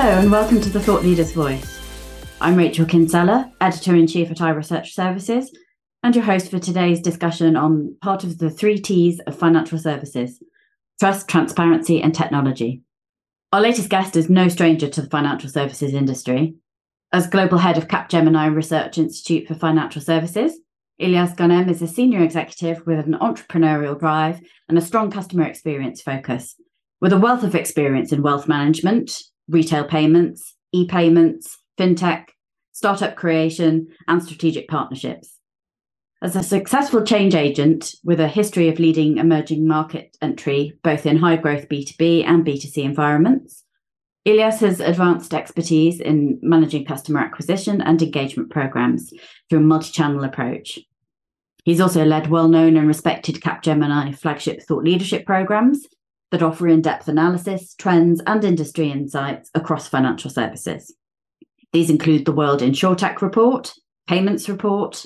Hello, and welcome to the Thought Leader's Voice. I'm Rachel Kinsella, Editor in Chief at iResearch Services, and your host for today's discussion on part of the three T's of financial services trust, transparency, and technology. Our latest guest is no stranger to the financial services industry. As Global Head of Capgemini Research Institute for Financial Services, Elias Ghanem is a senior executive with an entrepreneurial drive and a strong customer experience focus. With a wealth of experience in wealth management, retail payments, e payments, fintech, startup creation, and strategic partnerships. As a successful change agent with a history of leading emerging market entry, both in high growth B2B and B2C environments, Elias has advanced expertise in managing customer acquisition and engagement programs through a multi channel approach. He's also led well known and respected Capgemini flagship thought leadership programs that offer in depth analysis, trends, and industry insights across financial services. These include the World InsurTech Report, Payments Report,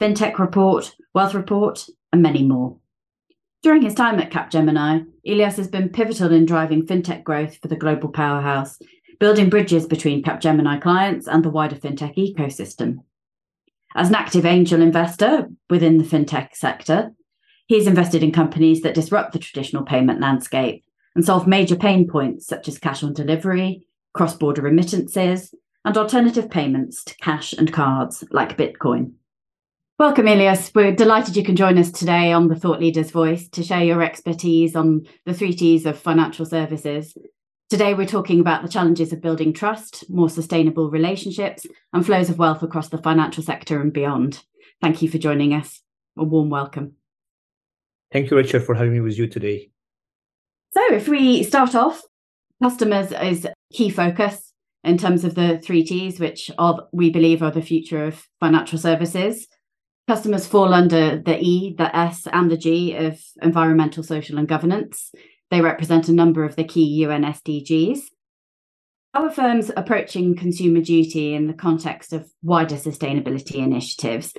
FinTech Report, Wealth Report, and many more. During his time at Capgemini, Elias has been pivotal in driving fintech growth for the global powerhouse, building bridges between Capgemini clients and the wider fintech ecosystem. As an active angel investor within the fintech sector, he's invested in companies that disrupt the traditional payment landscape and solve major pain points such as cash on delivery, cross border remittances, and alternative payments to cash and cards like Bitcoin. Welcome, Elias. We're delighted you can join us today on the Thought Leader's Voice to share your expertise on the three T's of financial services. Today, we're talking about the challenges of building trust, more sustainable relationships, and flows of wealth across the financial sector and beyond. Thank you for joining us. A warm welcome. Thank you, Richard, for having me with you today. So, if we start off, customers is key focus in terms of the three T's, which are, we believe are the future of financial services. Customers fall under the E, the S, and the G of environmental, social, and governance. They represent a number of the key UN SDGs. How are firms approaching consumer duty in the context of wider sustainability initiatives?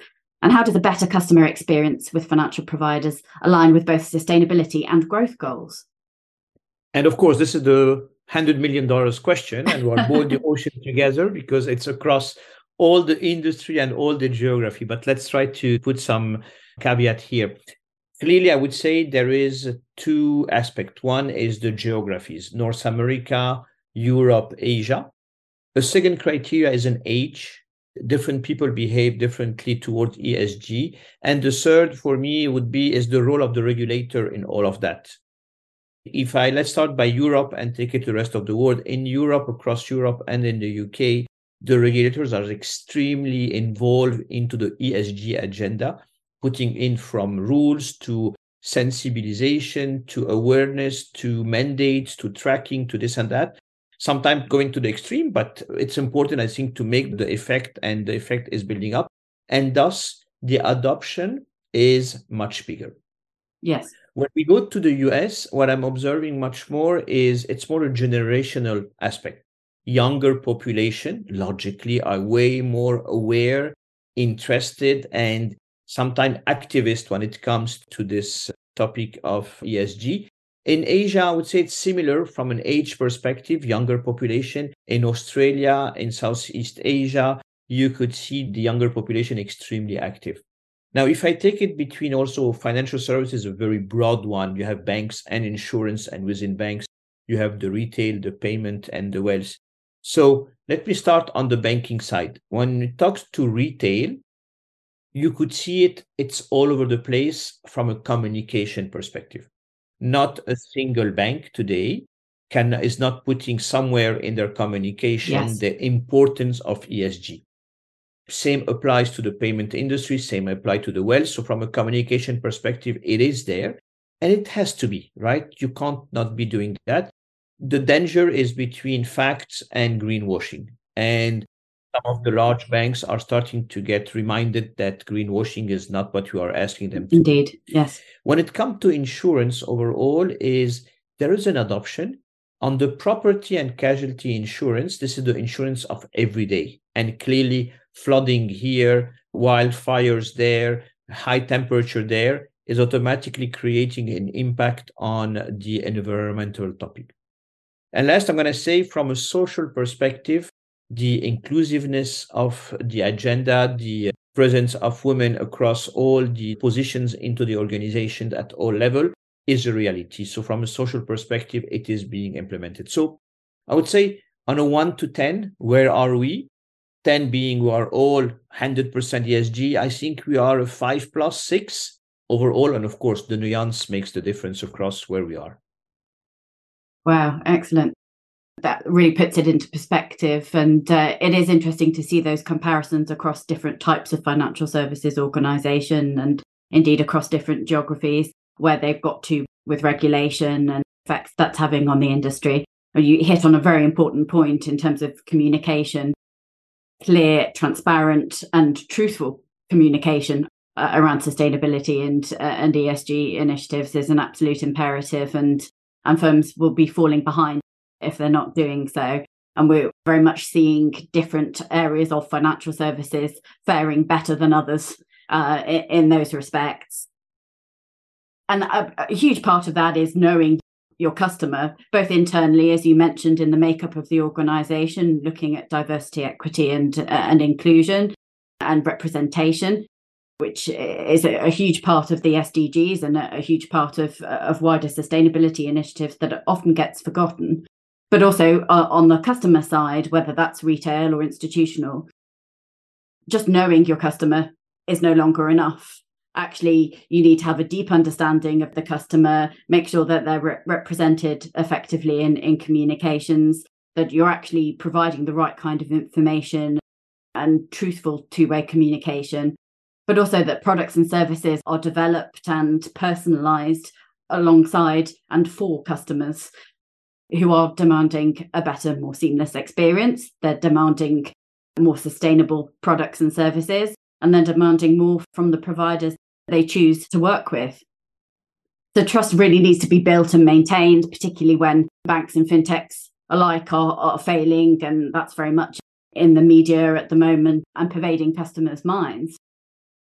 And how does a better customer experience with financial providers align with both sustainability and growth goals? And of course, this is the $100 million question, and we're both the ocean together because it's across all the industry and all the geography, but let's try to put some caveat here. Clearly, I would say there is two aspects. One is the geographies, North America, Europe, Asia. The second criteria is an age. Different people behave differently towards ESG. And the third for me would be is the role of the regulator in all of that. If I let's start by Europe and take it to the rest of the world. In Europe, across Europe and in the UK, the regulators are extremely involved into the ESG agenda, putting in from rules to sensibilization to awareness to mandates to tracking to this and that sometimes going to the extreme but it's important i think to make the effect and the effect is building up. And thus the adoption is much bigger. Yes. When we go to the us what i'm observing much more is it's more a generational aspect. Younger population logically are way more aware interested and sometimes activist when it comes to this topic of esg in asia i would say it's similar from an age perspective younger population in australia in southeast asia you could see the younger population extremely active now if i take it between also financial services a very broad one you have banks and insurance and within banks you have the retail the payment and the wealth so let me start on the banking side. When it talks to retail, you could see it, it's all over the place from a communication perspective. Not a single bank today can is not putting somewhere in their communication yes. the importance of ESG. Same applies to the payment industry, same apply to the wealth. So from a communication perspective, it is there and it has to be, right? You can't not be doing that the danger is between facts and greenwashing. And some of the large banks are starting to get reminded that greenwashing is not what you are asking them to. Indeed, yes. When it comes to insurance overall, is there is an adoption on the property and casualty insurance. This is the insurance of every day, and clearly flooding here, wildfires there, high temperature there is automatically creating an impact on the environmental topic. And last, I'm going to say from a social perspective, the inclusiveness of the agenda, the presence of women across all the positions into the organization at all level is a reality. So from a social perspective, it is being implemented. So I would say on a one to 10, where are we? 10 being we are all 100% ESG. I think we are a five plus six overall. And of course, the nuance makes the difference across where we are. Wow, excellent. That really puts it into perspective. And uh, it is interesting to see those comparisons across different types of financial services organization and indeed across different geographies where they've got to with regulation and effects that's having on the industry. You hit on a very important point in terms of communication, clear, transparent, and truthful communication uh, around sustainability and uh, and ESG initiatives is an absolute imperative, and and firms will be falling behind if they're not doing so. And we're very much seeing different areas of financial services faring better than others uh, in, those respects and a, a, huge part of that is knowing your customer both internally as you mentioned in the makeup of the organization looking at diversity equity and uh, and inclusion and representation which is a, a, huge part of the SDGs and a, a huge part of of wider sustainability initiatives that often gets forgotten but also uh, on the customer side whether that's retail or institutional just knowing your customer is no longer enough. Actually you need to have a deep understanding of the customer make sure that they're re- represented effectively in, in communications that you're actually providing the right kind of information and truthful two-way communication but also that products and services are developed and personalized alongside and for customers who are demanding a better more seamless experience they're demanding more sustainable products and services and they're demanding more from the providers they choose to work with. The trust really needs to be built and maintained, particularly when banks and fintechs alike are, are failing. And that's very much in the media at the moment and pervading customers' minds.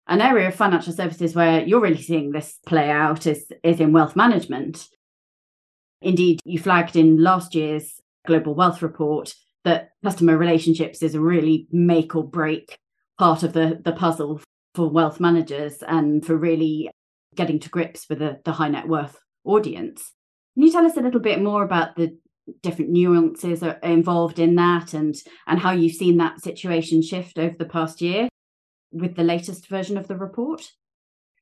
An area of financial services where you're really seeing this play out is, is in wealth management. Indeed, you flagged in last year's Global Wealth Report that customer relationships is a really make or break part of the, the puzzle for wealth managers and for really getting to grips with the, the high net worth audience. Can you tell us a little bit more about the different nuances involved in that and and how you've seen that situation shift over the past year with the latest version of the report?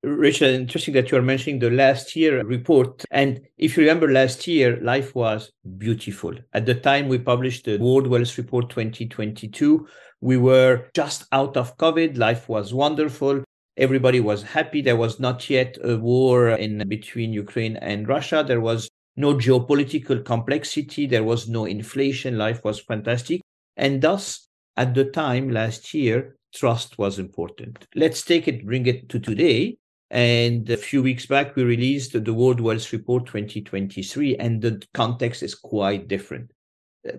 Rachel, interesting that you're mentioning the last year report. And if you remember last year, life was beautiful. At the time we published the World Wealth Report 2022, we were just out of COVID. Life was wonderful. Everybody was happy. There was not yet a war in between Ukraine and Russia. There was no geopolitical complexity. There was no inflation. Life was fantastic. And thus, at the time last year, trust was important. Let's take it, bring it to today. And a few weeks back, we released the World Wealth Report 2023, and the context is quite different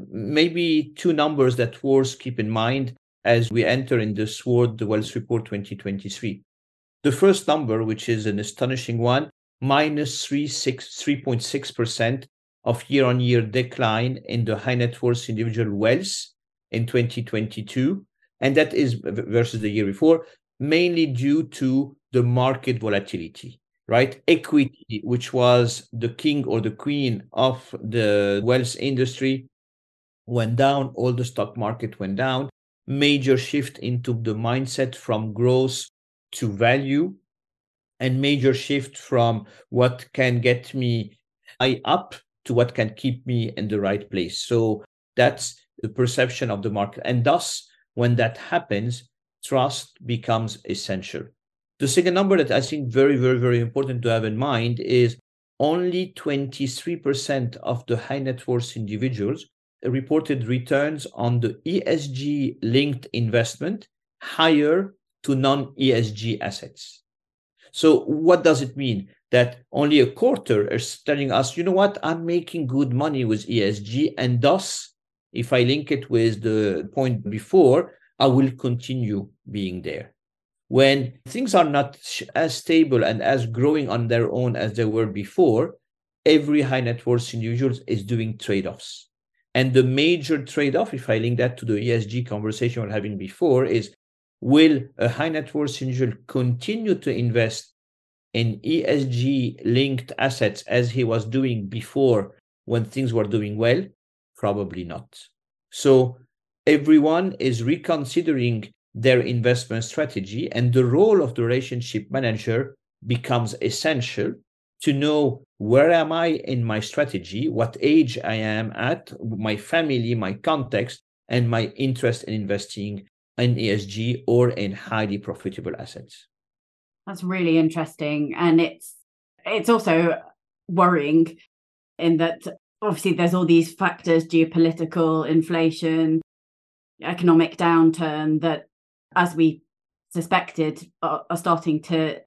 maybe two numbers that worth keep in mind as we enter in this World Wealth Report 2023. The first number, which is an astonishing one, minus 3.6% of year on year decline in the high net worth individual wealth in 2022. And that is versus the year before, mainly due to the market volatility, right? Equity, which was the king or the queen of the wealth industry, went down, all the stock market went down, major shift into the mindset from growth to value, and major shift from what can get me high up to what can keep me in the right place. So that's the perception of the market. And thus, when that happens, trust becomes essential. The second number that I think very, very, very important to have in mind is only 23% of the high net worth individuals reported returns on the ESG linked investment higher to non ESG assets. So, what does it mean? That only a quarter is telling us, you know what, I'm making good money with ESG, and thus, if I link it with the point before, I will continue being there. When things are not as stable and as growing on their own as they were before, every high net worth individual is doing trade offs And the major trade off, if I link that to the ESG conversation we are having before, is will a high net worth individual continue to invest in ESG linked assets as he was doing before when things were doing well? Probably not. So everyone is reconsidering their investment strategy, and the role of the relationship manager becomes essential to know where am I in my strategy, what age I am at, my family, my context, and my interest in investing in ESG or in highly profitable assets. That's really interesting. And it's it's also worrying in that obviously there's all these factors, geopolitical, inflation, economic downturn that as we suspected are, are starting to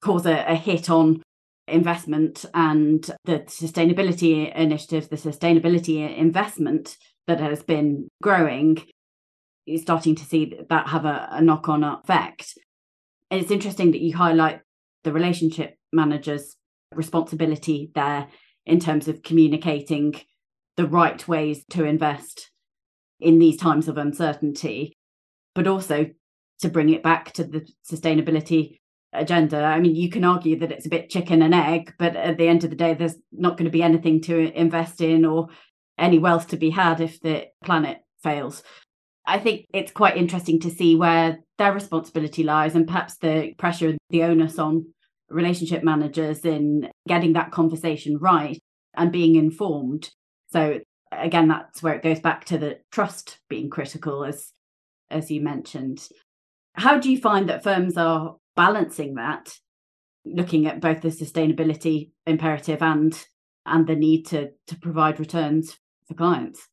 cause a, a hit on investment and the sustainability initiatives, the sustainability investment that has been growing, is starting to see that have a, a knock on effect. And it's interesting that you highlight the relationship manager's responsibility there in terms of communicating the right ways to invest in these times of uncertainty, but also to bring it back to the sustainability agenda. I mean, you can argue that it's a bit chicken and egg, but at the end of the day, there's not going to be anything to invest in or any wealth to be had if the planet fails. I think it's quite interesting to see where their responsibility lies and perhaps the pressure, the onus on relationship managers in getting that conversation right and being informed. So again, that's where it goes back to the trust being critical, as as you mentioned. How do you find that firms are balancing that, looking at both the sustainability imperative and and the need to to provide returns for clients?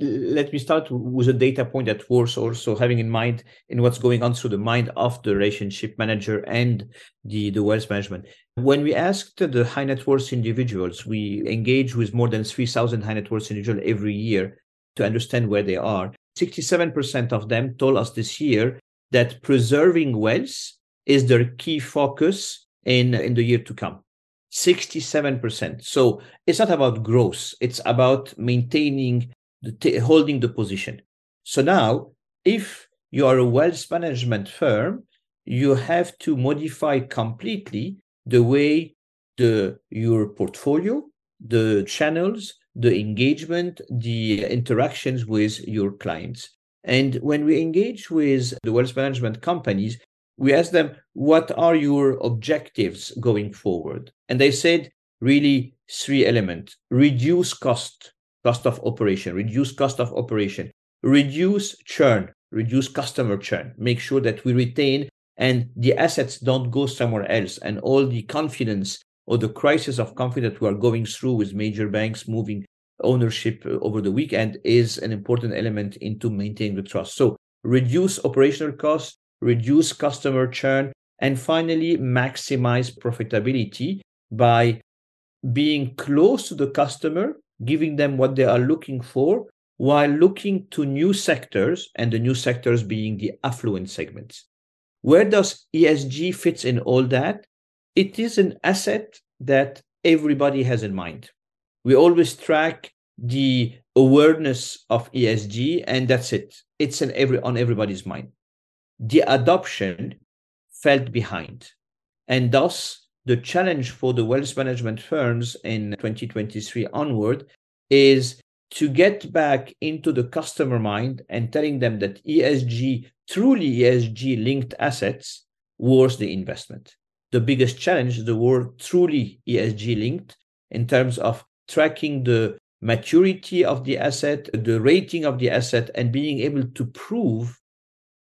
let me start with a data point that worth also having in mind in what's going on through the mind of the relationship manager and the, the wealth management. When we asked the high net worth individuals, we engage with more than 3,000 high net worth individuals every year to understand where they are. 67% of them told us this year that preserving wealth is their key focus in, in the year to come. 67%. So it's not about growth, it's about maintaining, the t- holding the position. So now, if you are a wealth management firm, you have to modify completely the way the your portfolio, the channels, the engagement, the interactions with your clients. And when we engage with the wealth management companies, we ask them, what are your objectives going forward? And they said, really, three elements reduce cost, cost of operation, reduce cost of operation, reduce churn, reduce customer churn, make sure that we retain and the assets don't go somewhere else. And all the confidence or the crisis of confidence we are going through with major banks moving ownership uh, over the weekend is an important element into maintaining the trust. So reduce operational costs, reduce customer churn, and finally maximize profitability by being close to the customer, giving them what they are looking for, while looking to new sectors, and the new sectors being the affluent segments. Where does ESG fits in all that? It is an asset that everybody has in mind we always track the awareness of ESG, and that's it. It's in every on everybody's mind. The adoption felt behind, and thus the challenge for the wealth management firms in 2023 onward is to get back into the customer mind and telling them that ESG, truly ESG linked assets, was the investment. The biggest challenge, the word truly ESG linked, in terms of tracking the maturity of the asset, the rating of the asset, and being able to prove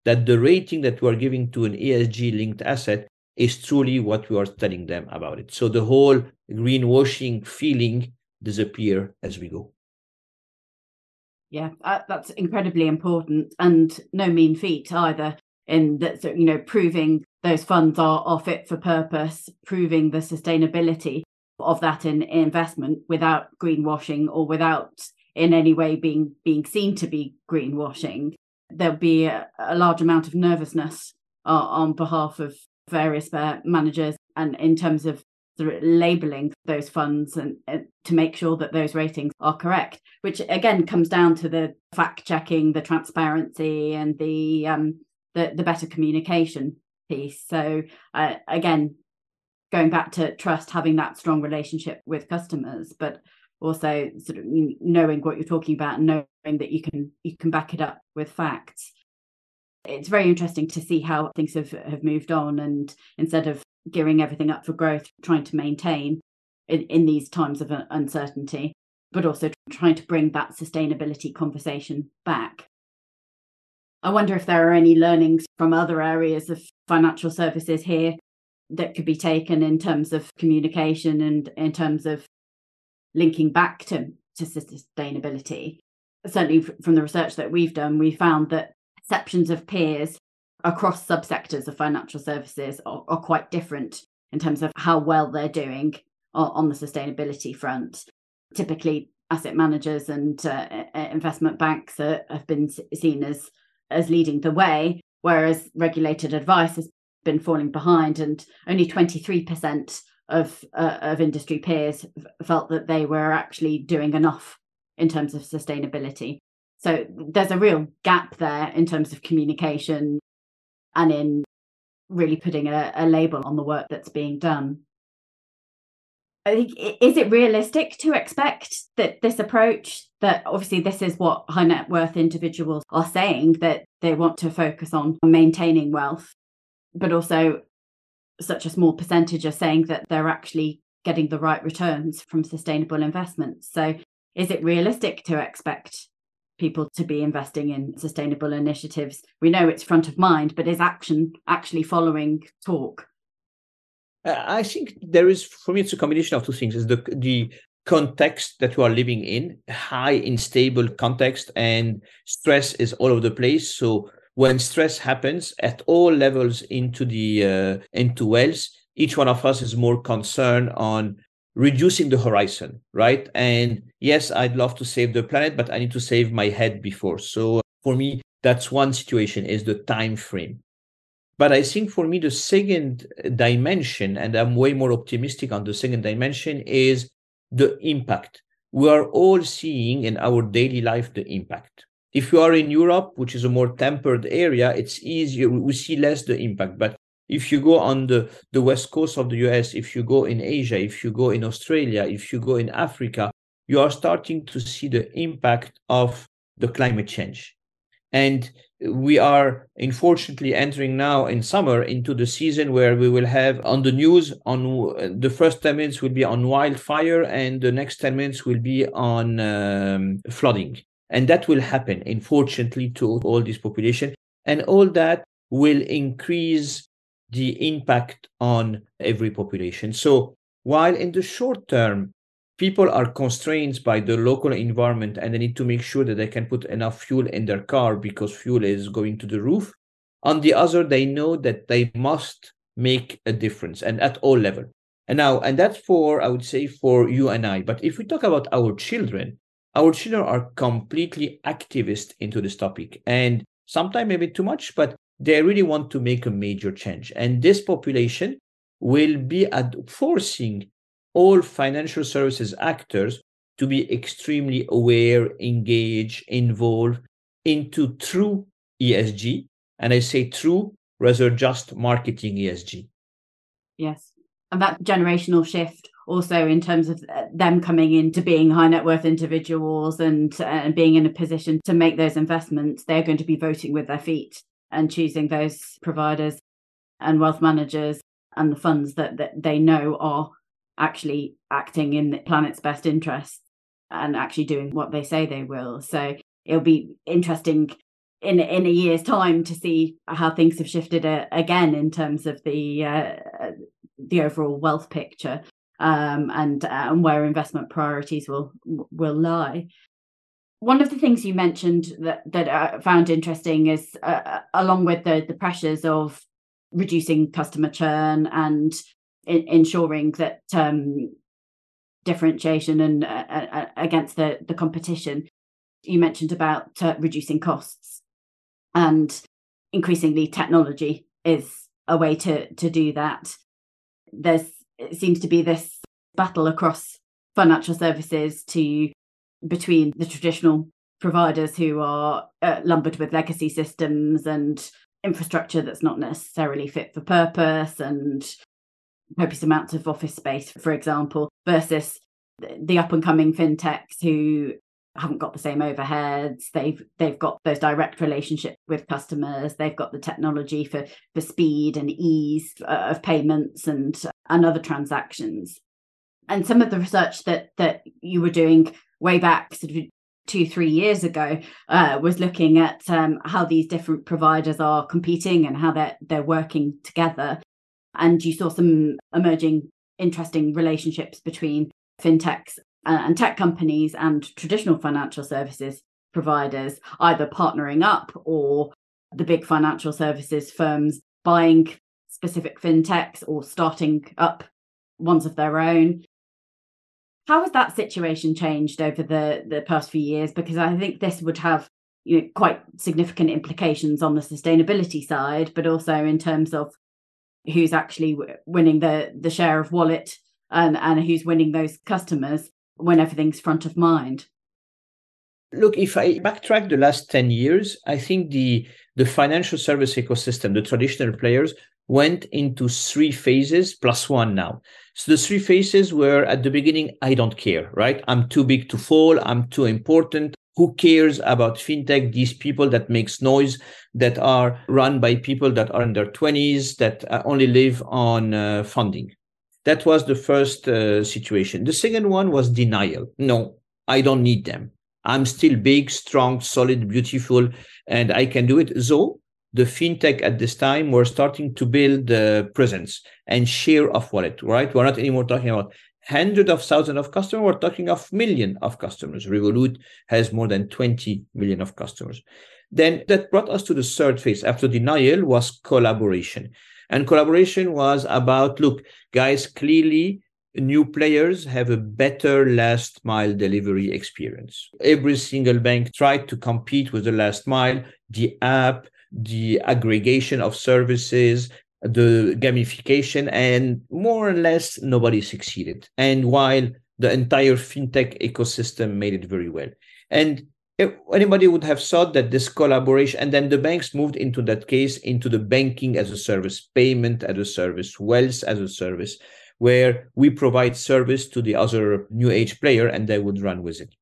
that the rating that we are giving to an ESG linked asset is truly what we are telling them about it. So the whole greenwashing feeling disappear as we go. Yeah, uh, that's incredibly important and no mean feat either. In that, you know, proving those funds are, are fit for purpose, proving the sustainability of that in, investment without greenwashing or without in any way being being seen to be greenwashing. There'll be a, a large amount of nervousness uh, on behalf of various managers and in terms of labeling those funds and uh, to make sure that those ratings are correct which again comes down to the fact checking the transparency and the um the, the better communication piece. So uh, again going back to trust having that strong relationship with customers but also sort of knowing what you're talking about and knowing that you can you can back it up with facts. It's very interesting to see how things have, have moved on and instead of gearing everything up for growth trying to maintain in, in these times of uncertainty but also trying to bring that sustainability conversation back i wonder if there are any learnings from other areas of financial services here that could be taken in terms of communication and in terms of linking back to, to sustainability. Certainly, from the research that we've done, we found that perceptions of peers across subsectors of financial services are, are quite different in terms of how well they're doing on, the sustainability front. Typically, asset managers and uh, investment banks are, have been seen as as leading the way, whereas regulated advice has been falling behind, and only 23% of uh, of industry peers felt that they were actually doing enough in terms of sustainability. So there's a real gap there in terms of communication and in really putting a, a label on the work that's being done. I think is it realistic to expect that this approach that obviously this is what high net worth individuals are saying that they want to focus on maintaining wealth but also such a small percentage are saying that they're actually getting the right returns from sustainable investments. So, is it realistic to expect people to be investing in sustainable initiatives? We know it's front of mind, but is action actually following talk? Uh, I think there is, for me, it's a combination of two things: is the the context that we are living in, high unstable context, and stress is all over the place. So when stress happens at all levels into the uh, into wealth, each one of us is more concerned on reducing the horizon, right? And yes, I'd love to save the planet, but I need to save my head before. So for me, that's one situation is the time frame. But I think for me, the second dimension, and I'm way more optimistic on the second dimension, is the impact. We are all seeing in our daily life the impact. If you are in Europe, which is a more tempered area, it's easier. We see less the impact. But if you go on the, the west coast of the US, if you go in Asia, if you go in Australia, if you go in Africa, you are starting to see the impact of the climate change. And we are unfortunately entering now in summer into the season where we will have on the news on the first 10 minutes will be on wildfire and the next 10 minutes will be on um, flooding and that will happen, unfortunately, to all this population. And all that will increase the impact on every population. So while in the short term, people are constrained by the local environment and they need to make sure that they can put enough fuel in their car because fuel is going to the roof. On the other, they know that they must make a difference and at all level. And now, and that's for, I would say, for you and I. But if we talk about our children, our children are completely activist into this topic and sometimes maybe too much but they really want to make a major change and this population will be ad- forcing all financial services actors to be extremely aware engaged involved into true esg and i say true rather just marketing esg yes. And that generational shift also in terms of uh, them coming into being high net worth individuals and uh, and being in a position to make those investments they're going to be voting with their feet and choosing those providers and wealth managers and the funds that, that they know are actually acting in the planet's best interest and actually doing what they say they will so it'll be interesting in in a year's time to see how things have shifted uh, again in terms of the uh, the overall wealth picture um, and uh, and where investment priorities will will lie. One of the things you mentioned that that I found interesting is uh, uh, along with the the pressures of reducing customer churn and in, ensuring that um, differentiation and uh, uh against the the competition. You mentioned about uh, reducing costs and increasingly technology is a way to to do that. There's seems to be this battle across financial services to between the traditional providers who are uh, lumbered with legacy systems and infrastructure that's not necessarily fit for purpose and copious amounts of office space, for example, versus the up and coming fintechs who haven't got the same overheads. They've they've got those direct relationship with customers. They've got the technology for for speed and ease uh, of payments and and other transactions. And some of the research that that you were doing way back sort of two three years ago uh, was looking at um, how these different providers are competing and how they're they're working together and you saw some emerging interesting relationships between fintechs uh, and tech companies and traditional financial services providers either partnering up or the big financial services firms buying specific fintechs or starting up ones of their own. How has that situation changed over the, the past few years? Because I think this would have you know, quite significant implications on the sustainability side, but also in terms of who's actually winning the the share of wallet and and who's winning those customers when everything's front of mind. Look if i backtrack the last 10 years i think the the financial service ecosystem the traditional players went into three phases plus one now. So the three phases were at the beginning i don't care right? I'm too big to fall. I'm too important who cares about fintech these people that makes noise that are run by people that are in their 20s that uh, only live on uh, funding that was the first uh, situation. The second one was denial. No, I don't need them. I'm still big, strong, solid, beautiful, and I can do it. So the fintech at this time were starting to build the presence and share of wallet, right? We're not anymore talking about hundreds of thousands of customers. We're talking of million of customers. Revolut has more than 20 million of customers. Then that brought us to the third phase after denial was collaboration. And collaboration was about look, guys, clearly new players have a better last mile delivery experience. Every single bank tried to compete with the last mile, the app, the aggregation of services, the gamification, and more or less nobody succeeded. And while the entire fintech ecosystem made it very well. And anybody would have thought that this collaboration and then the banks moved into that case into the banking as a service payment as a service wealth as a service where we provide service to the other new age player and they would run with it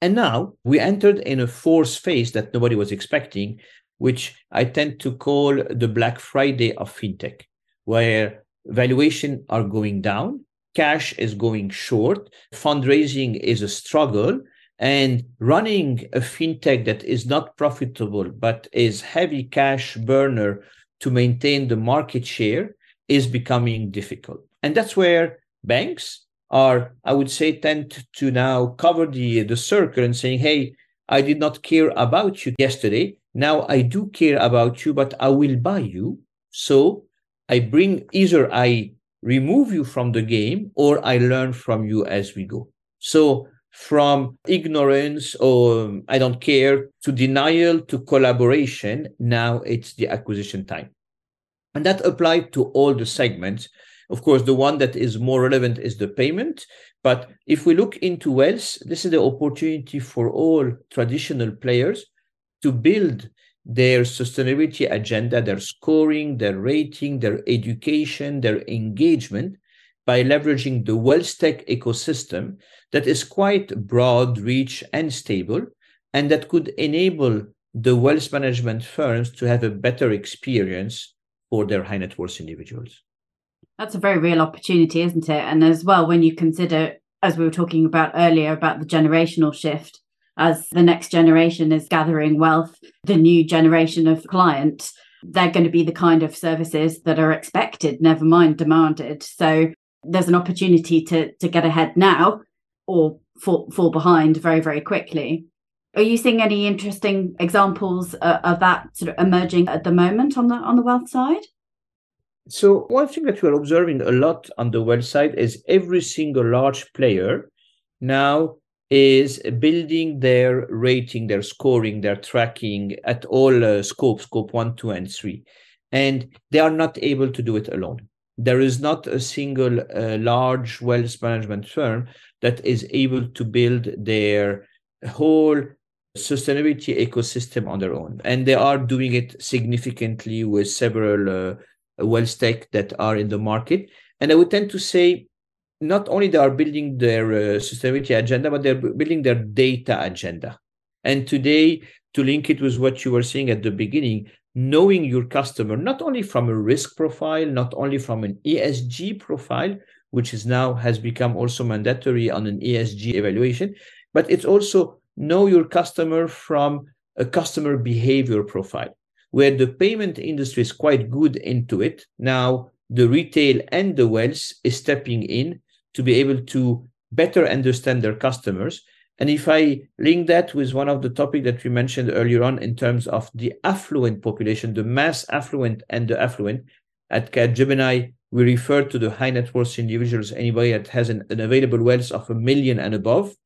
and now we entered in a fourth phase that nobody was expecting which i tend to call the black friday of fintech where valuation are going down cash is going short fundraising is a struggle and running a fintech that is not profitable but is heavy cash burner to maintain the market share is becoming difficult. And that's where banks are i would say tend to now cover the the circle and saying hey i did not care about you yesterday now i do care about you but i will buy you so i bring either i remove you from the game or i learn from you as we go so from ignorance or I don't care to denial to collaboration. Now it's the acquisition time. And that applied to all the segments. Of course, the one that is more relevant is the payment. But if we look into wealth, this is the opportunity for all traditional players to build their sustainability agenda, their scoring, their rating, their education, their engagement by leveraging the wealth tech ecosystem that is quite broad, rich, and stable, and that could enable the wealth management firms to have a better experience for their high net worth individuals. That's a very real opportunity, isn't it? And as well, when you consider, as we were talking about earlier, about the generational shift, as the next generation is gathering wealth, the new generation of clients, they're going to be the kind of services that are expected, never mind demanded. So there's an opportunity to to get ahead now or fall, fall behind very very quickly are you seeing any interesting examples uh, of that sort of emerging at the moment on the on the wealth side so one thing that we're observing a lot on the wealth side is every single large player now is building their rating their scoring their tracking at all uh, scopes scope 1 2 and 3 and they are not able to do it alone there is not a single uh, large wealth management firm that is able to build their whole sustainability ecosystem on their own. And they are doing it significantly with several uh, wealth tech that are in the market. And I would tend to say not only they are building their uh, sustainability agenda, but they're building their data agenda. And today, to link it with what you were saying at the beginning, knowing your customer, not only from a risk profile, not only from an ESG profile, which is now has become also mandatory on an ESG evaluation, but it's also know your customer from a customer behavior profile where the payment industry is quite good into it now the retail and the wealth is stepping in to be able to better understand their customers. And if i link that with one of the topics that we mentioned earlier on in terms of the affluent population the mass affluent and the affluent at Capgemini, we refer to the high net worth individuals. Anybody that has an, an available wealth of a million and above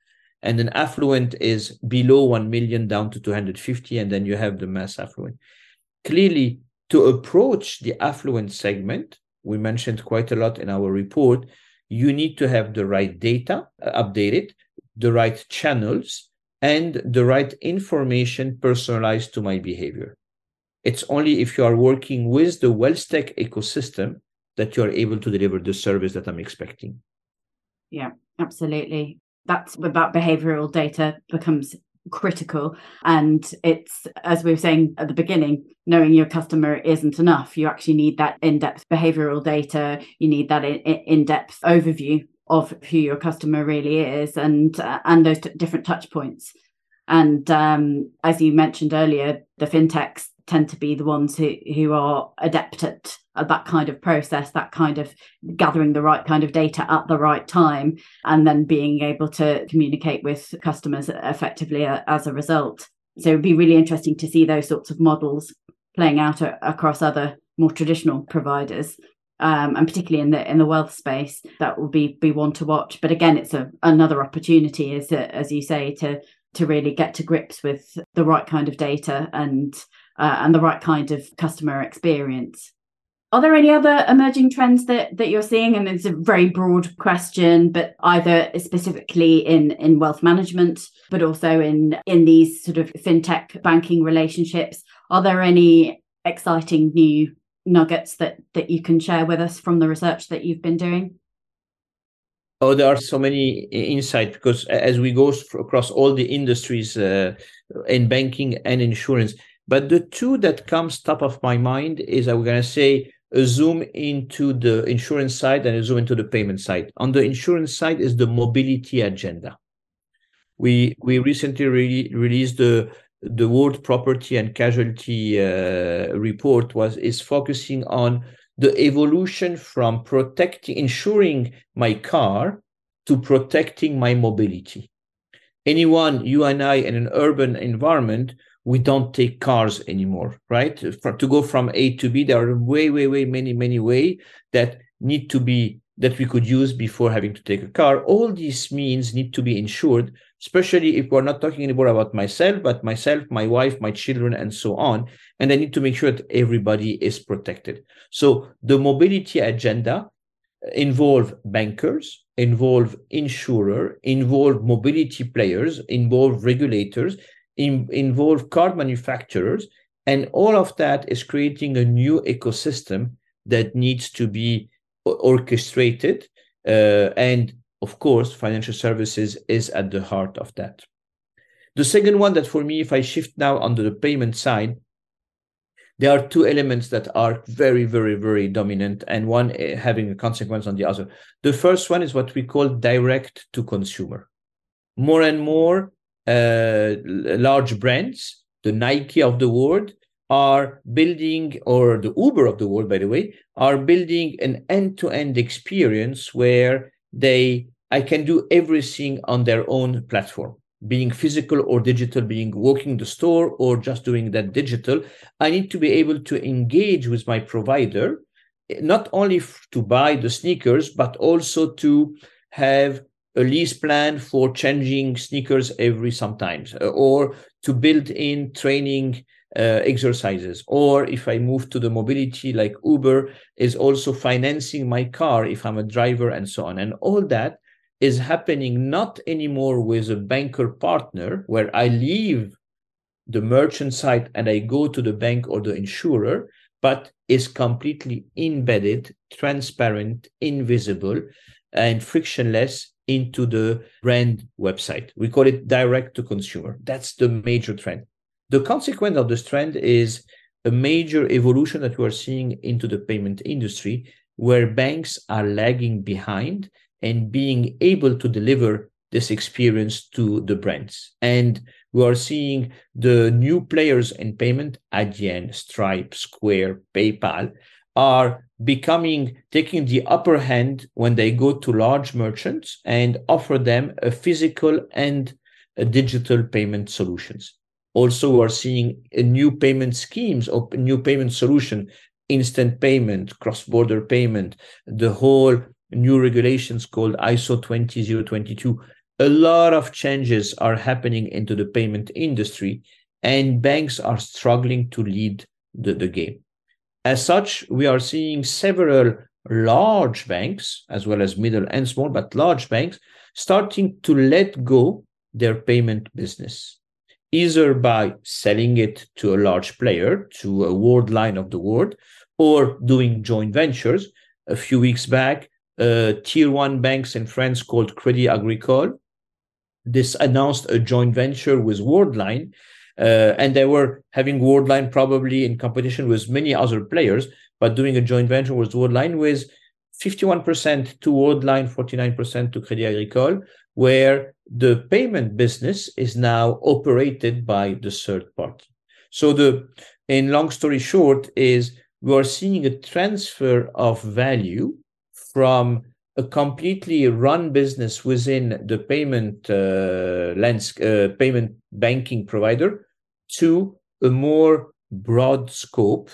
and an affluent is below 1 million down to 250 and then you have the mass affluent. Clearly to approach the affluent segment we mentioned quite a lot in our report you need to have the right data uh, updated the right channels and the right information personalized to my behavior. It's only if you are working with the wealth tech ecosystem that you are able to deliver the service that i'm expecting. Yeah absolutely. That's about behavioral data becomes critical. And it's as we were saying at the beginning knowing your customer isn't enough you actually need that in-depth behavioral data. You need that in-depth overview of who your customer really is and uh, and those t- different touch points. And um, as you mentioned earlier the fintechs tend to be the ones who who are adept at that kind of process, that kind of gathering the right kind of data at the right time, and then being able to communicate with customers effectively as a result. So it'd be really interesting to see those sorts of models playing out a, across other more traditional providers. Um, and particularly in the in the wealth space, that will be be one to watch. But again, it's a another opportunity, is as you say, to to really get to grips with the right kind of data and uh, and the right kind of customer experience. Are there any other emerging trends that, that you're seeing? And it's a very broad question, but either specifically in, in wealth management, but also in, in these sort of fintech banking relationships. Are there any exciting new nuggets that, that you can share with us from the research that you've been doing? Oh, there are so many insights because as we go across all the industries uh, in banking and insurance, but the two that comes top of my mind is I'm going to say zoom into the insurance side and a zoom into the payment side. On the insurance side is the mobility agenda. We we recently re- released the the World Property and Casualty uh, report was is focusing on the evolution from protecting insuring my car to protecting my mobility. Anyone, you and I, in an urban environment we don't take cars anymore, right? For, to go from A to B, there are way, way, way, many, many way that need to be that we could use before having to take a car. All these means need to be insured, especially if we're not talking anymore about myself, but myself, my wife, my children, and so on. And I need to make sure that everybody is protected. So the mobility agenda uh, involve bankers, involve insurer, involve mobility players, involve regulators, in, involve car manufacturers, and all of that is creating a new ecosystem that needs to be orchestrated. Uh, and of course, financial services is at the heart of that. The second one that for me, if I shift now onto the payment side, there are two elements that are very, very, very dominant, and one eh, having a consequence on the other. The first one is what we call direct to consumer. More and more, uh, large brands, the Nike of the world, are building, or the Uber of the world, by the way, are building an end-to-end experience where they I can do everything on their own platform, being physical or digital, being walking the store or just doing that digital. I need to be able to engage with my provider, not only to buy the sneakers, but also to have a lease plan for changing sneakers every sometimes uh, or to build in training uh, exercises. Or if I move to the mobility like Uber, is also financing my car if I'm a driver and so on. And all that is happening not anymore with a banker partner where I leave the merchant side and I go to the bank or the insurer, but is completely embedded, transparent, invisible, and frictionless into the brand website. We call it direct to consumer. That's the major trend. The consequence of this trend is a major evolution that we're seeing into the payment industry, where banks are lagging behind and being able to deliver this experience to the brands. And we are seeing the new players in payment, Adyen, Stripe, Square, PayPal, are becoming taking the upper hand when they go to large merchants and offer them a physical and a digital payment solutions. Also, we are seeing new payment schemes or new payment solution, instant payment, cross-border payment, the whole new regulations called ISO 20022 a lot of changes are happening into the payment industry and banks are struggling to lead the, the game. As such, we are seeing several large banks, as well as middle and small, but large banks, starting to let go their payment business, either by selling it to a large player, to a Worldline of the world, or doing joint ventures. A few weeks back, uh, tier one banks in France called Crédit Agricole this announced a joint venture with Worldline, uh, and they were having Worldline probably in competition with many other players, but doing a joint venture with Worldline with 51% to Worldline, 49% to Crédit Agricole, where the payment business is now operated by the third party. So the, in long story short, is we are seeing a transfer of value from a completely run business within the payment uh, lens, uh, payment banking provider to a more broad scope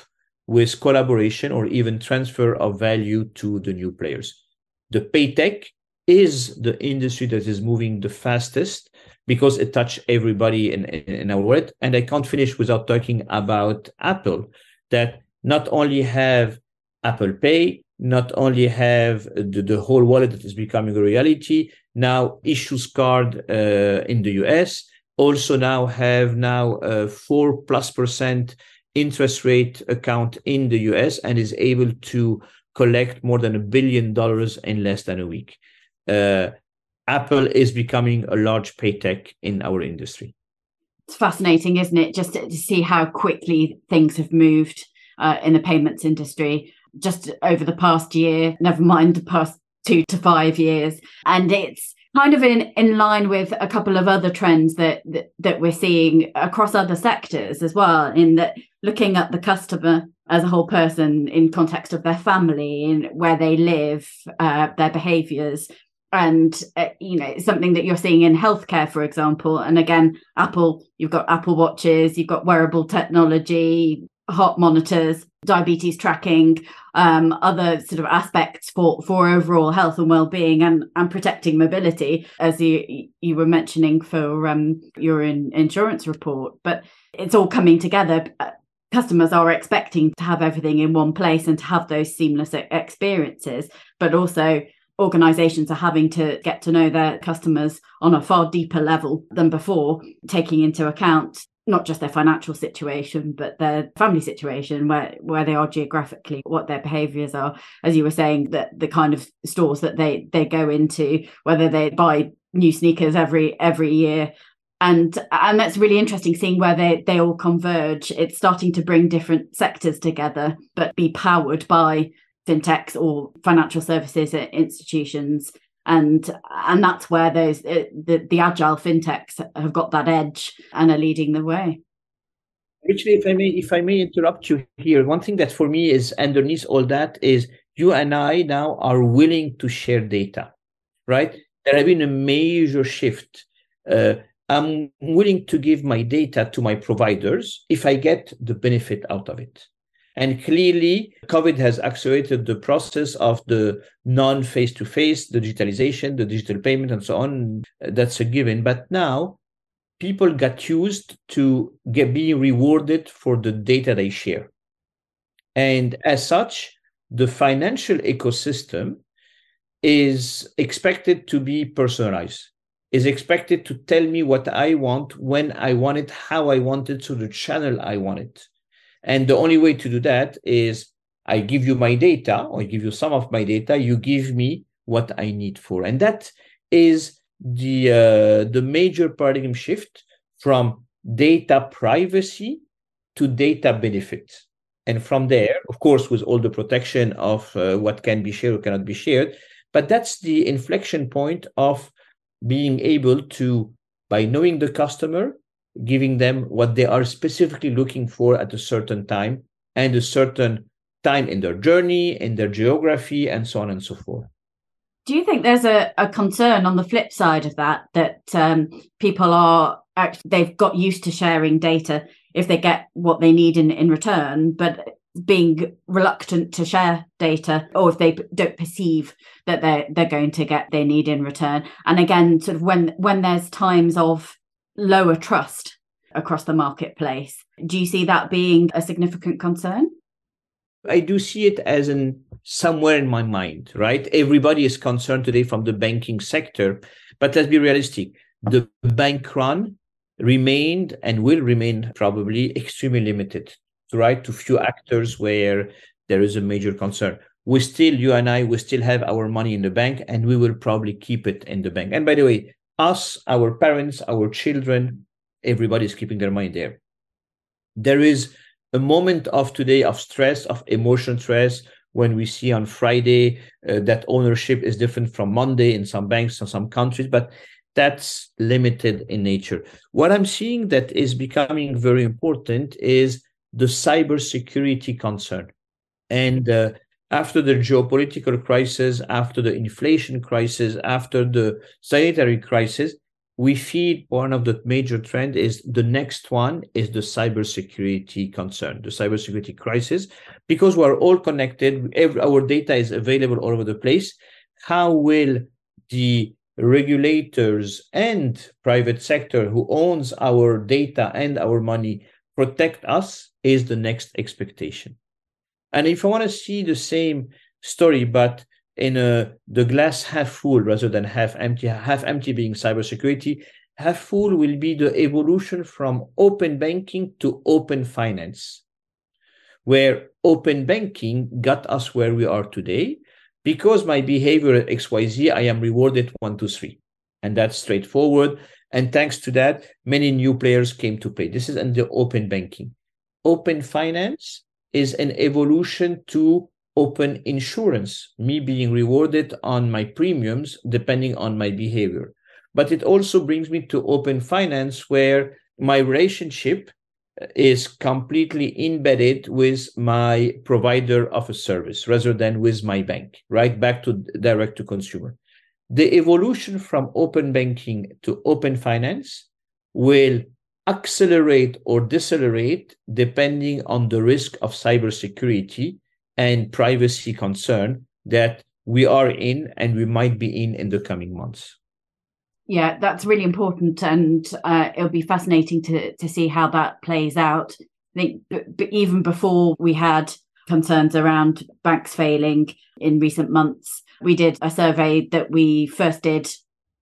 with collaboration or even transfer of value to the new players. The paytech is the industry that is moving the fastest because it touches everybody in, in, in our world. And I can't finish without talking about Apple, that not only have Apple Pay, not only have the, the whole wallet that is becoming a reality, now issues card uh, in the US, also now have now a four plus percent interest rate account in the US and is able to collect more than a billion dollars in less than a week. Uh, Apple is becoming a large paytech in our industry. It's fascinating, isn't it? Just to see how quickly things have moved uh, in the payments industry just over the past year, never mind the past two to five years. And it's kind of in, in line with a couple of other trends that, that, that we're seeing across other sectors as well, in that looking at the customer as a whole person in context of their family and where they live, uh, their behaviors. And uh, you know something that you're seeing in healthcare, for example, and again, Apple. You've got Apple watches, you've got wearable technology, heart monitors, diabetes tracking, um, other sort of aspects for for overall health and well-being and and protecting mobility, as you you were mentioning for um, your in, insurance report. But it's all coming together. Uh, customers are expecting to have everything in one place and to have those seamless experiences, but also organizations are having to get to know their customers on a far deeper level than before, taking into account not just their financial situation but their family situation where where they are geographically what their behaviors are. As you were saying that the kind of stores that they they go into whether they buy new sneakers every every year. And and that's really interesting seeing where they they all converge. It's starting to bring different sectors together but be powered by fintechs or financial services institutions and and that's where those uh, the, the agile fintechs have got that edge and are leading the way Actually, if I may, if I may interrupt you here, one thing that for me is underneath all that is you and I now are willing to share data, right? There has been a major shift. Uh, I'm willing to give my data to my providers if I get the benefit out of it. And clearly, COVID has accelerated the process of the non face to face the digitalization, the digital payment, and so on. That's a given. But now, people got used to get being rewarded for the data they share. And as such, the financial ecosystem is expected to be personalized, is expected to tell me what I want, when I want it, how I want it, to the channel I want it. And the only way to do that is I give you my data, or I give you some of my data, you give me what I need for. And that is the uh, the major paradigm shift from data privacy to data benefit. And from there, of course, with all the protection of uh, what can be shared or cannot be shared, but that's the inflection point of being able to, by knowing the customer, giving them what they are specifically looking for at a certain time and a certain time in their journey, in their geography, and so on and so forth. Do you think there's a, a concern on the flip side of that that um, people are actually they've got used to sharing data if they get what they need in, in return, but being reluctant to share data or if they don't perceive that they're they're going to get they need in return and again sort of when when there's times of lower trust across the marketplace do you see that being a significant concern I do see it as in somewhere in my mind, right? Everybody is concerned today from the banking sector, but let's be realistic. The bank run remained and will remain probably extremely limited, right? To few actors where there is a major concern. We still, you and I, we still have our money in the bank and we will probably keep it in the bank. And by the way, us, our parents, our children, everybody is keeping their mind there. There is a moment of today of stress, of emotion stress, when we see on Friday uh, that ownership is different from Monday in some banks and some countries, but that's limited in nature. What I'm seeing that is becoming very important is the cybersecurity concern. And uh, after the geopolitical crisis, after the inflation crisis, after the sanitary crisis, we feel one of the major trend is the next one is the cybersecurity concern, the cybersecurity crisis, because we're all connected. Every, our data is available all over the place. How will the regulators and private sector who owns our data and our money protect us is the next expectation. And if I want to see the same story, but in a the glass half full rather than half empty half empty being cybersecurity half full will be the evolution from open banking to open finance where open banking got us where we are today. Because my behavior at xyz i am rewarded one two three. And that's straightforward. And thanks to that many new players came to play. This is under open banking. Open finance is an evolution to open insurance, me being rewarded on my premiums depending on my behavior. But it also brings me to open finance, where my relationship is completely embedded with my provider of a service rather than with my bank, right? Back to direct to consumer. The evolution from open banking to open finance will accelerate or decelerate depending on the risk of cybersecurity and privacy concern that we are in and we might be in in the coming months. Yeah, that's really important, and uh, it'll be fascinating to to see how that plays out. I think, even before we had concerns around banks failing in recent months, we did a survey that we first did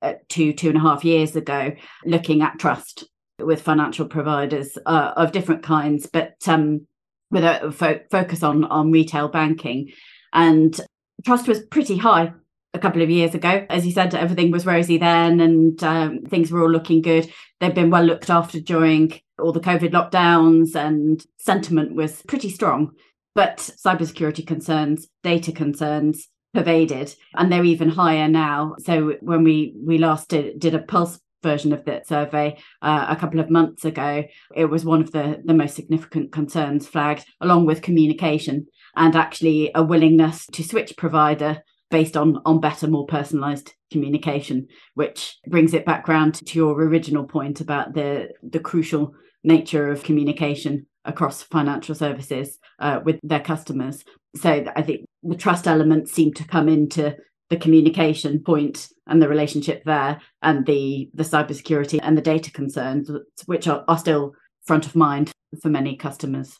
uh, two two and a half years ago, looking at trust with financial providers uh, of different kinds, but um, with a fo- focus on on retail banking, and trust was pretty high a couple of years ago. As you said, everything was rosy then, and um, things were all looking good. They've been well looked after during all the COVID lockdowns, and sentiment was pretty strong. But cybersecurity concerns, data concerns pervaded, and they're even higher now. So when we we last did, did a pulse version of that survey uh, a couple of months ago, it was one of the, the most significant concerns flagged, along with communication and actually a willingness to switch provider based on, on better, more personalized communication, which brings it back round to your original point about the, the crucial nature of communication across financial services uh, with their customers. So I think the trust elements seem to come into the communication point and the relationship there and the the cybersecurity and the data concerns which are, are still front of mind for many customers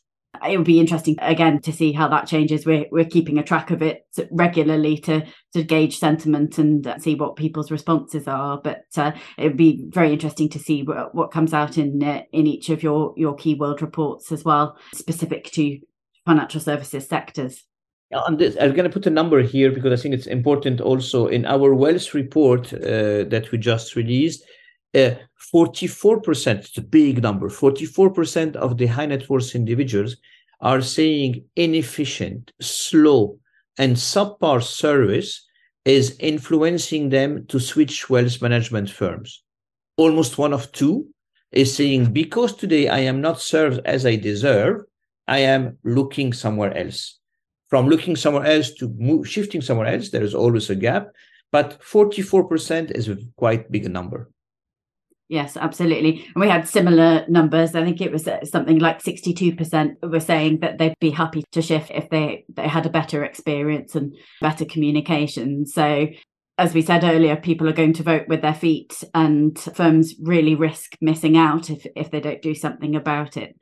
it would be interesting again to see how that changes. We're we're keeping a track of it regularly to to gauge sentiment and see what people's responses are. But uh, it would be very interesting to see what, what comes out in uh, in each of your your key world reports as well, specific to financial services sectors. On this, I'm going to put a number here because I think it's important also in our wealth report uh, that we just released. Uh, 44%, it's a big number, 44% of the high net worth individuals are saying inefficient, slow, and subpar service is influencing them to switch wealth management firms. Almost one of two is saying, because today I am not served as I deserve, I am looking somewhere else. From looking somewhere else to move, shifting somewhere else, there is always a gap, but 44% is a quite big number. Yes, absolutely. And we had similar numbers. I think it was uh, something like 62% were saying that they'd be happy to shift if they, they had a better experience and better communication. So as we said earlier, people are going to vote with their feet, and firms really risk missing out if, if they don't do something about it.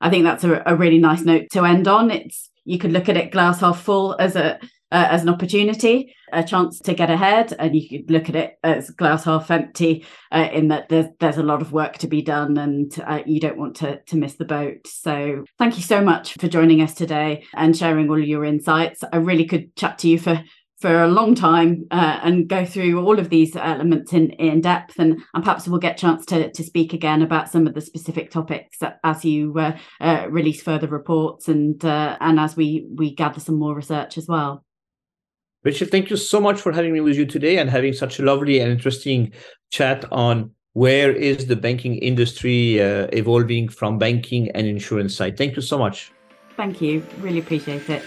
I think that's a, a really nice note to end on. It's you could look at it glass half full as a uh, as an opportunity, a chance to get ahead, and you could look at it as glass half empty, uh, in that there's there's a lot of work to be done, and uh, you don't want to to miss the boat. So thank you so much for joining us today and sharing all your insights. I really could chat to you for for a long time uh, and go through all of these elements in, in depth and, and perhaps we'll get a chance to, to speak again about some of the specific topics as you uh, uh, release further reports and uh, and as we we gather some more research as well Richard, thank you so much for having me with you today and having such a lovely and interesting chat on where is the banking industry uh, evolving from banking and insurance side. Thank you so much. Thank you. Really appreciate it.